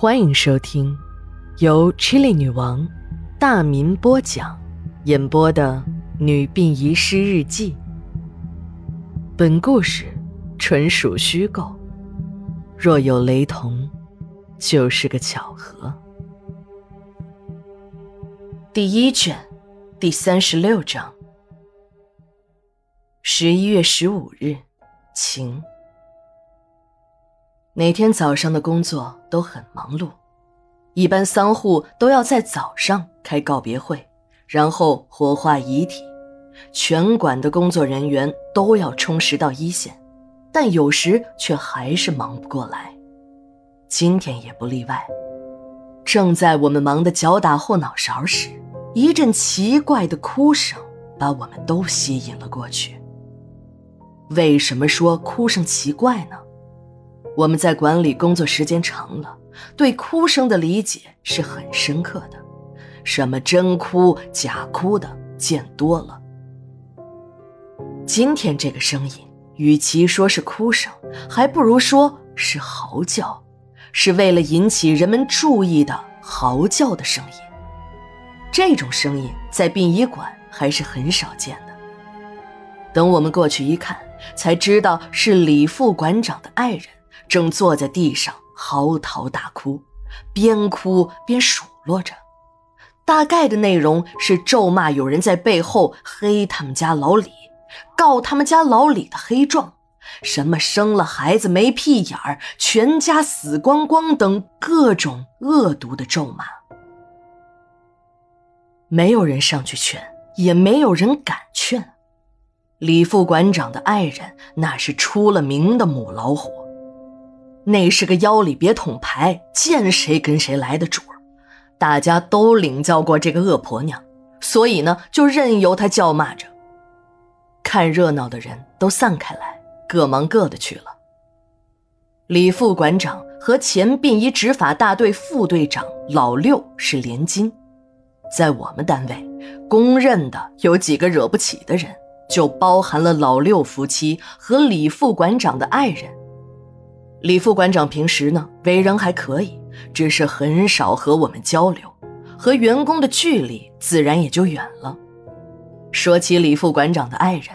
欢迎收听由 Chili 女王大民播讲、演播的《女病遗失日记》。本故事纯属虚构，若有雷同，就是个巧合。第一卷，第三十六章。十一月十五日，晴。每天早上的工作都很忙碌，一般丧户都要在早上开告别会，然后火化遗体，全馆的工作人员都要充实到一线，但有时却还是忙不过来。今天也不例外。正在我们忙得脚打后脑勺时，一阵奇怪的哭声把我们都吸引了过去。为什么说哭声奇怪呢？我们在馆里工作时间长了，对哭声的理解是很深刻的。什么真哭、假哭的见多了。今天这个声音，与其说是哭声，还不如说是嚎叫，是为了引起人们注意的嚎叫的声音。这种声音在殡仪馆还是很少见的。等我们过去一看，才知道是李副馆长的爱人。正坐在地上嚎啕大哭，边哭边数落着，大概的内容是咒骂有人在背后黑他们家老李，告他们家老李的黑状，什么生了孩子没屁眼儿，全家死光光等各种恶毒的咒骂。没有人上去劝，也没有人敢劝。李副馆长的爱人那是出了名的母老虎。那是个腰里别捅牌，见谁跟谁来的主儿，大家都领教过这个恶婆娘，所以呢，就任由她叫骂着。看热闹的人都散开来，各忙各的去了。李副馆长和前殡仪执法大队副队长老六是连襟，在我们单位，公认的有几个惹不起的人，就包含了老六夫妻和李副馆长的爱人。李副馆长平时呢为人还可以，只是很少和我们交流，和员工的距离自然也就远了。说起李副馆长的爱人，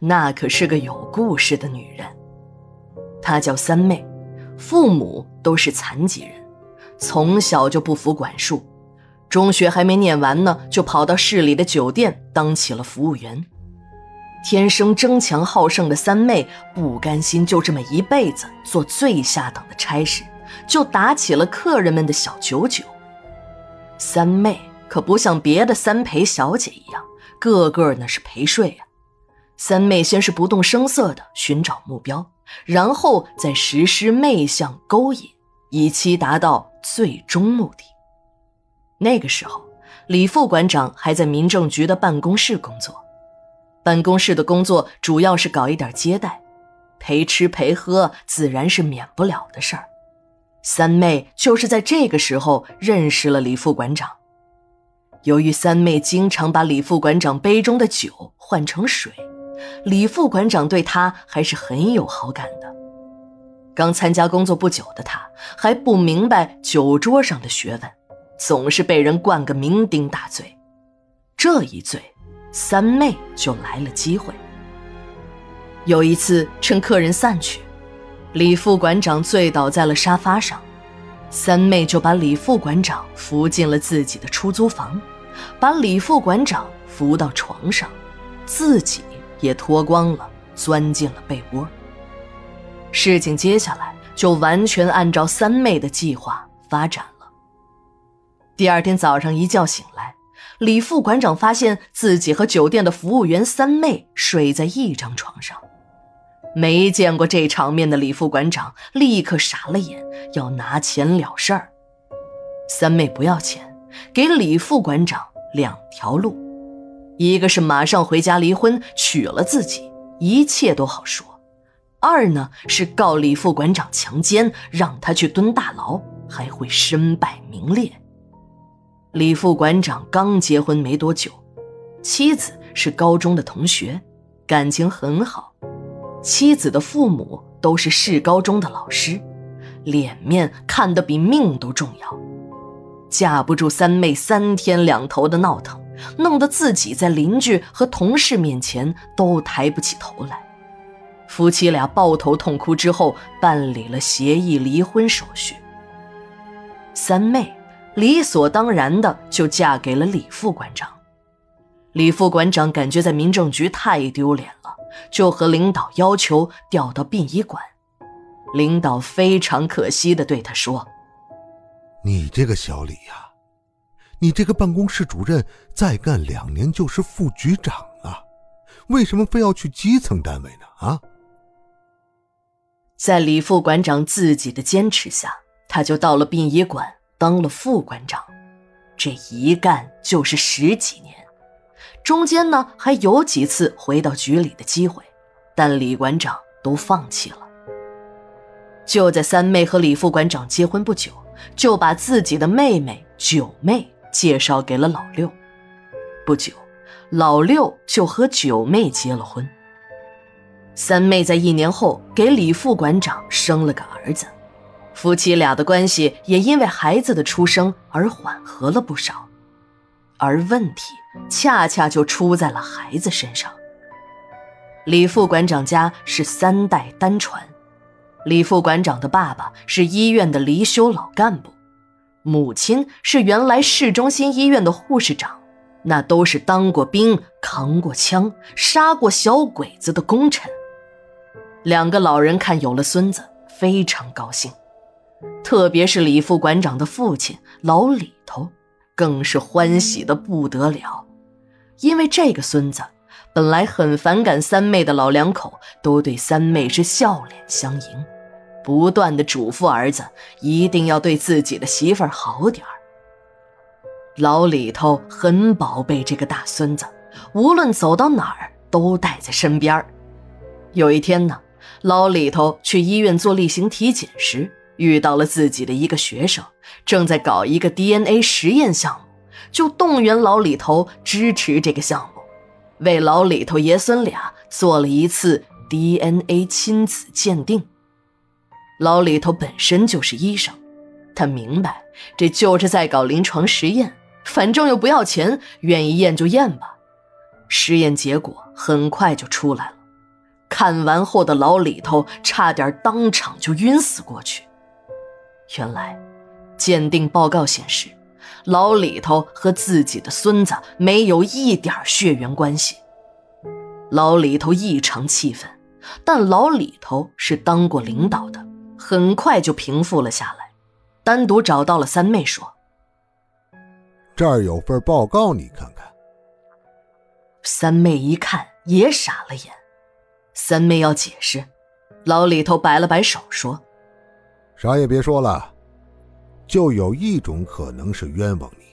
那可是个有故事的女人。她叫三妹，父母都是残疾人，从小就不服管束，中学还没念完呢，就跑到市里的酒店当起了服务员。天生争强好胜的三妹不甘心就这么一辈子做最下等的差事，就打起了客人们的小九九。三妹可不像别的三陪小姐一样，个个那是陪睡啊。三妹先是不动声色地寻找目标，然后再实施媚相勾引，以期达到最终目的。那个时候，李副馆长还在民政局的办公室工作。办公室的工作主要是搞一点接待，陪吃陪喝自然是免不了的事儿。三妹就是在这个时候认识了李副馆长。由于三妹经常把李副馆长杯中的酒换成水，李副馆长对她还是很有好感的。刚参加工作不久的他还不明白酒桌上的学问，总是被人灌个酩酊大醉。这一醉。三妹就来了机会。有一次，趁客人散去，李副馆长醉倒在了沙发上，三妹就把李副馆长扶进了自己的出租房，把李副馆长扶到床上，自己也脱光了，钻进了被窝。事情接下来就完全按照三妹的计划发展了。第二天早上一觉醒来。李副馆长发现自己和酒店的服务员三妹睡在一张床上，没见过这场面的李副馆长立刻傻了眼，要拿钱了事儿。三妹不要钱，给李副馆长两条路：一个是马上回家离婚，娶了自己，一切都好说；二呢是告李副馆长强奸，让他去蹲大牢，还会身败名裂。李副馆长刚结婚没多久，妻子是高中的同学，感情很好。妻子的父母都是市高中的老师，脸面看得比命都重要。架不住三妹三天两头的闹腾，弄得自己在邻居和同事面前都抬不起头来。夫妻俩抱头痛哭之后，办理了协议离婚手续。三妹理所当然的就嫁给了李副馆长。李副馆长感觉在民政局太丢脸了，就和领导要求调到殡仪馆。领导非常可惜的对他说。你这个小李呀，你这个办公室主任再干两年就是副局长了，为什么非要去基层单位呢？啊！在李副馆长自己的坚持下，他就到了殡仪馆当了副馆长，这一干就是十几年，中间呢还有几次回到局里的机会，但李馆长都放弃了。就在三妹和李副馆长结婚不久。就把自己的妹妹九妹介绍给了老六。不久，老六就和九妹结了婚。三妹在一年后给李副馆长生了个儿子，夫妻俩的关系也因为孩子的出生而缓和了不少。而问题恰恰就出在了孩子身上。李副馆长家是三代单传。李副馆长的爸爸是医院的离休老干部，母亲是原来市中心医院的护士长，那都是当过兵、扛过枪、杀过小鬼子的功臣。两个老人看有了孙子，非常高兴，特别是李副馆长的父亲老李头，更是欢喜的不得了，因为这个孙子本来很反感三妹的老两口，都对三妹是笑脸相迎。不断的嘱咐儿子一定要对自己的媳妇儿好点儿。老李头很宝贝这个大孙子，无论走到哪儿都带在身边有一天呢，老李头去医院做例行体检时，遇到了自己的一个学生，正在搞一个 DNA 实验项目，就动员老李头支持这个项目，为老李头爷孙俩做了一次 DNA 亲子鉴定。老李头本身就是医生，他明白这就是在搞临床实验，反正又不要钱，愿意验就验吧。实验结果很快就出来了，看完后的老李头差点当场就晕死过去。原来，鉴定报告显示，老李头和自己的孙子没有一点血缘关系。老李头异常气愤，但老李头是当过领导的。很快就平复了下来，单独找到了三妹说：“这儿有份报告，你看看。”三妹一看也傻了眼。三妹要解释，老李头摆了摆手说：“啥也别说了，就有一种可能是冤枉你，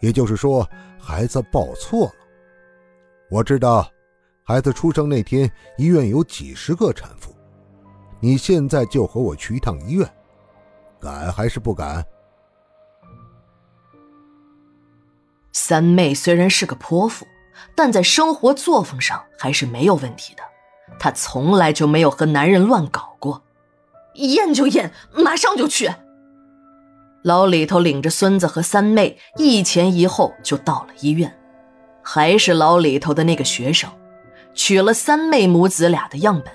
也就是说孩子报错了。我知道，孩子出生那天医院有几十个产妇。”你现在就和我去一趟医院，敢还是不敢？三妹虽然是个泼妇，但在生活作风上还是没有问题的。她从来就没有和男人乱搞过。验就验，马上就去。老李头领着孙子和三妹一前一后就到了医院，还是老李头的那个学生，取了三妹母子俩的样本。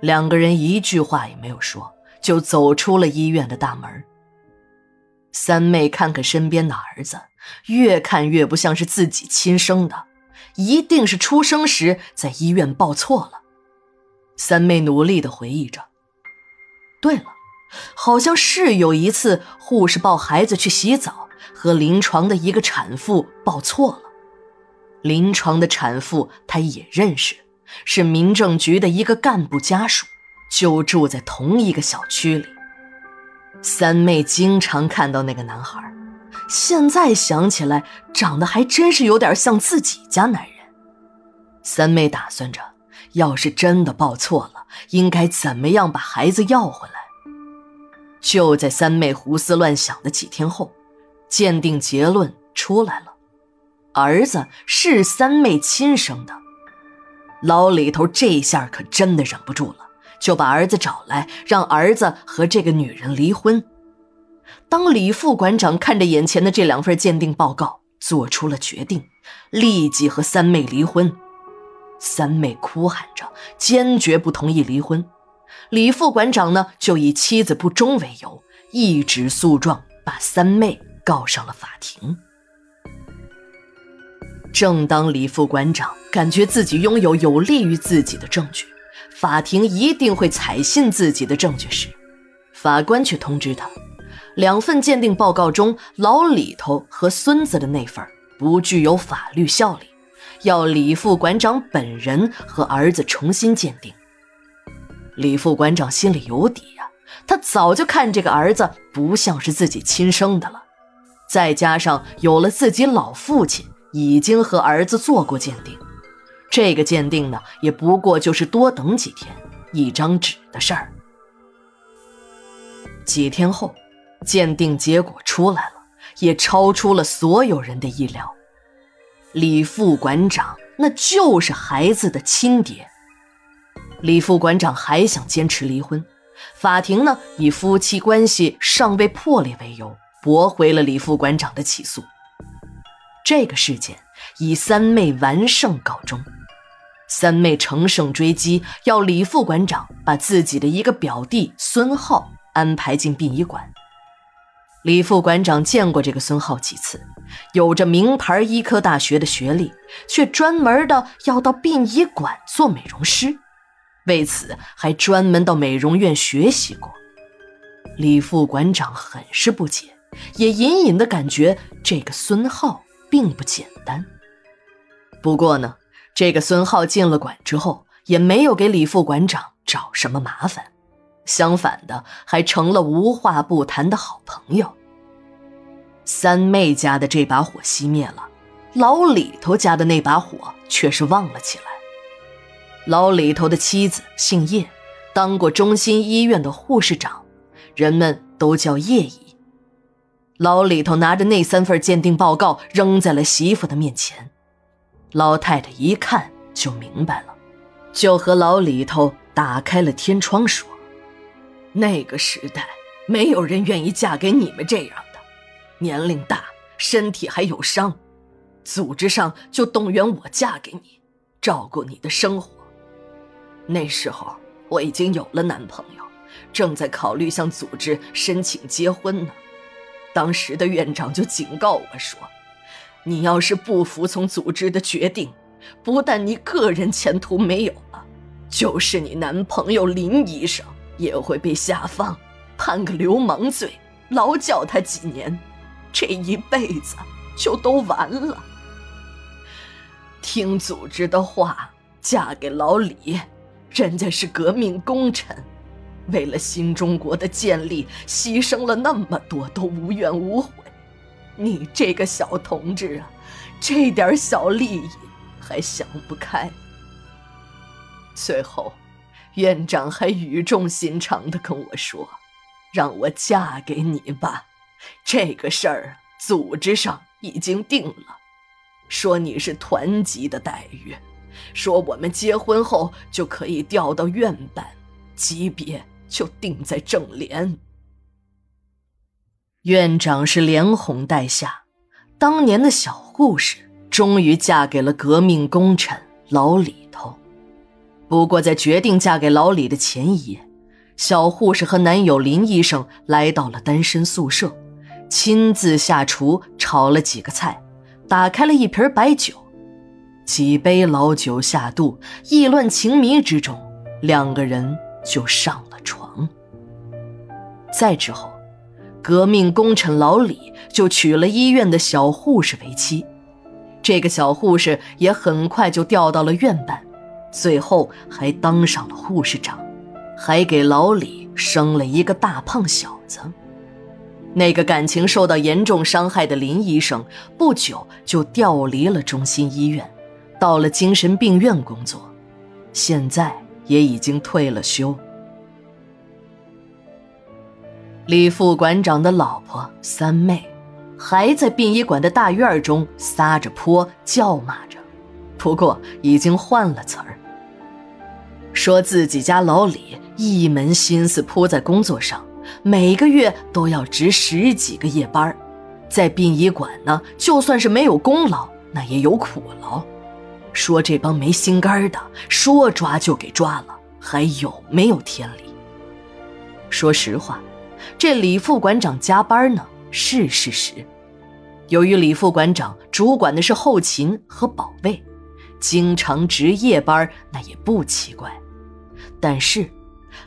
两个人一句话也没有说，就走出了医院的大门。三妹看看身边的儿子，越看越不像是自己亲生的，一定是出生时在医院报错了。三妹努力的回忆着。对了，好像是有一次护士抱孩子去洗澡，和临床的一个产妇抱错了。临床的产妇她也认识。是民政局的一个干部家属，就住在同一个小区里。三妹经常看到那个男孩，现在想起来，长得还真是有点像自己家男人。三妹打算着，要是真的抱错了，应该怎么样把孩子要回来。就在三妹胡思乱想的几天后，鉴定结论出来了，儿子是三妹亲生的。老李头这下可真的忍不住了，就把儿子找来，让儿子和这个女人离婚。当李副馆长看着眼前的这两份鉴定报告，做出了决定，立即和三妹离婚。三妹哭喊着，坚决不同意离婚。李副馆长呢，就以妻子不忠为由，一纸诉状把三妹告上了法庭。正当李副馆长感觉自己拥有有利于自己的证据，法庭一定会采信自己的证据时，法官却通知他，两份鉴定报告中老李头和孙子的那份不具有法律效力，要李副馆长本人和儿子重新鉴定。李副馆长心里有底呀，他早就看这个儿子不像是自己亲生的了，再加上有了自己老父亲。已经和儿子做过鉴定，这个鉴定呢，也不过就是多等几天、一张纸的事儿。几天后，鉴定结果出来了，也超出了所有人的意料。李副馆长那就是孩子的亲爹。李副馆长还想坚持离婚，法庭呢以夫妻关系尚未破裂为由，驳回了李副馆长的起诉。这个事件以三妹完胜告终，三妹乘胜追击，要李副馆长把自己的一个表弟孙浩安排进殡仪馆。李副馆长见过这个孙浩几次，有着名牌医科大学的学历，却专门的要到殡仪馆做美容师，为此还专门到美容院学习过。李副馆长很是不解，也隐隐的感觉这个孙浩。并不简单。不过呢，这个孙浩进了馆之后，也没有给李副馆长找什么麻烦，相反的，还成了无话不谈的好朋友。三妹家的这把火熄灭了，老李头家的那把火却是旺了起来。老李头的妻子姓叶，当过中心医院的护士长，人们都叫叶姨。老李头拿着那三份鉴定报告扔在了媳妇的面前，老太太一看就明白了，就和老李头打开了天窗说：“那个时代没有人愿意嫁给你们这样的，年龄大，身体还有伤，组织上就动员我嫁给你，照顾你的生活。那时候我已经有了男朋友，正在考虑向组织申请结婚呢。”当时的院长就警告我说：“你要是不服从组织的决定，不但你个人前途没有了，就是你男朋友林医生也会被下放，判个流氓罪，劳教他几年，这一辈子就都完了。听组织的话，嫁给老李，人家是革命功臣。”为了新中国的建立，牺牲了那么多，都无怨无悔。你这个小同志啊，这点小利益还想不开。最后，院长还语重心长地跟我说：“让我嫁给你吧，这个事儿组织上已经定了，说你是团级的待遇，说我们结婚后就可以调到院办，级别。”就定在正联。院长是连哄带吓，当年的小护士终于嫁给了革命功臣老李头。不过，在决定嫁给老李的前一夜，小护士和男友林医生来到了单身宿舍，亲自下厨炒了几个菜，打开了一瓶白酒，几杯老酒下肚，意乱情迷之中，两个人就上了。床。再之后，革命功臣老李就娶了医院的小护士为妻，这个小护士也很快就调到了院办，最后还当上了护士长，还给老李生了一个大胖小子。那个感情受到严重伤害的林医生，不久就调离了中心医院，到了精神病院工作，现在也已经退了休。李副馆长的老婆三妹，还在殡仪馆的大院中撒着泼叫骂着，不过已经换了词儿。说自己家老李一门心思扑在工作上，每个月都要值十几个夜班在殡仪馆呢，就算是没有功劳，那也有苦劳。说这帮没心肝的，说抓就给抓了，还有没有天理？说实话，这李副馆长加班呢是事实。由于李副馆长主管的是后勤和保卫，经常值夜班那也不奇怪。但是，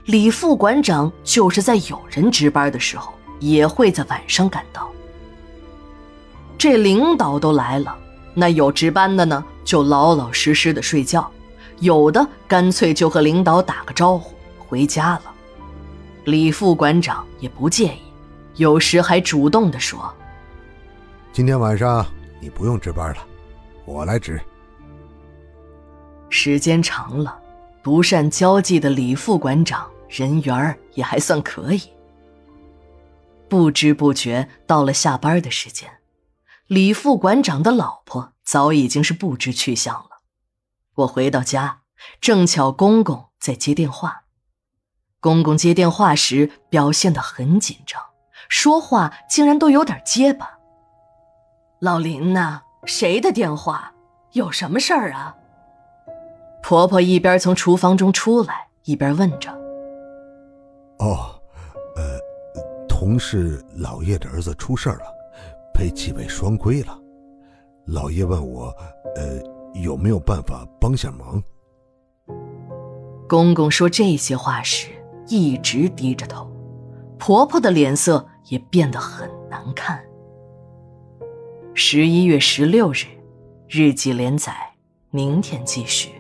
李副馆长就是在有人值班的时候，也会在晚上赶到。这领导都来了，那有值班的呢，就老老实实的睡觉；有的干脆就和领导打个招呼回家了。李副馆长也不介意，有时还主动的说：“今天晚上你不用值班了，我来值。”时间长了，不善交际的李副馆长人缘也还算可以。不知不觉到了下班的时间。李副馆长的老婆早已经是不知去向了。我回到家，正巧公公在接电话。公公接电话时表现得很紧张，说话竟然都有点结巴。老林呢？谁的电话？有什么事儿啊？婆婆一边从厨房中出来，一边问着。哦，呃，同事老叶的儿子出事了。被纪委双规了，老叶问我，呃，有没有办法帮下忙？公公说这些话时一直低着头，婆婆的脸色也变得很难看。十一月十六日，日记连载，明天继续。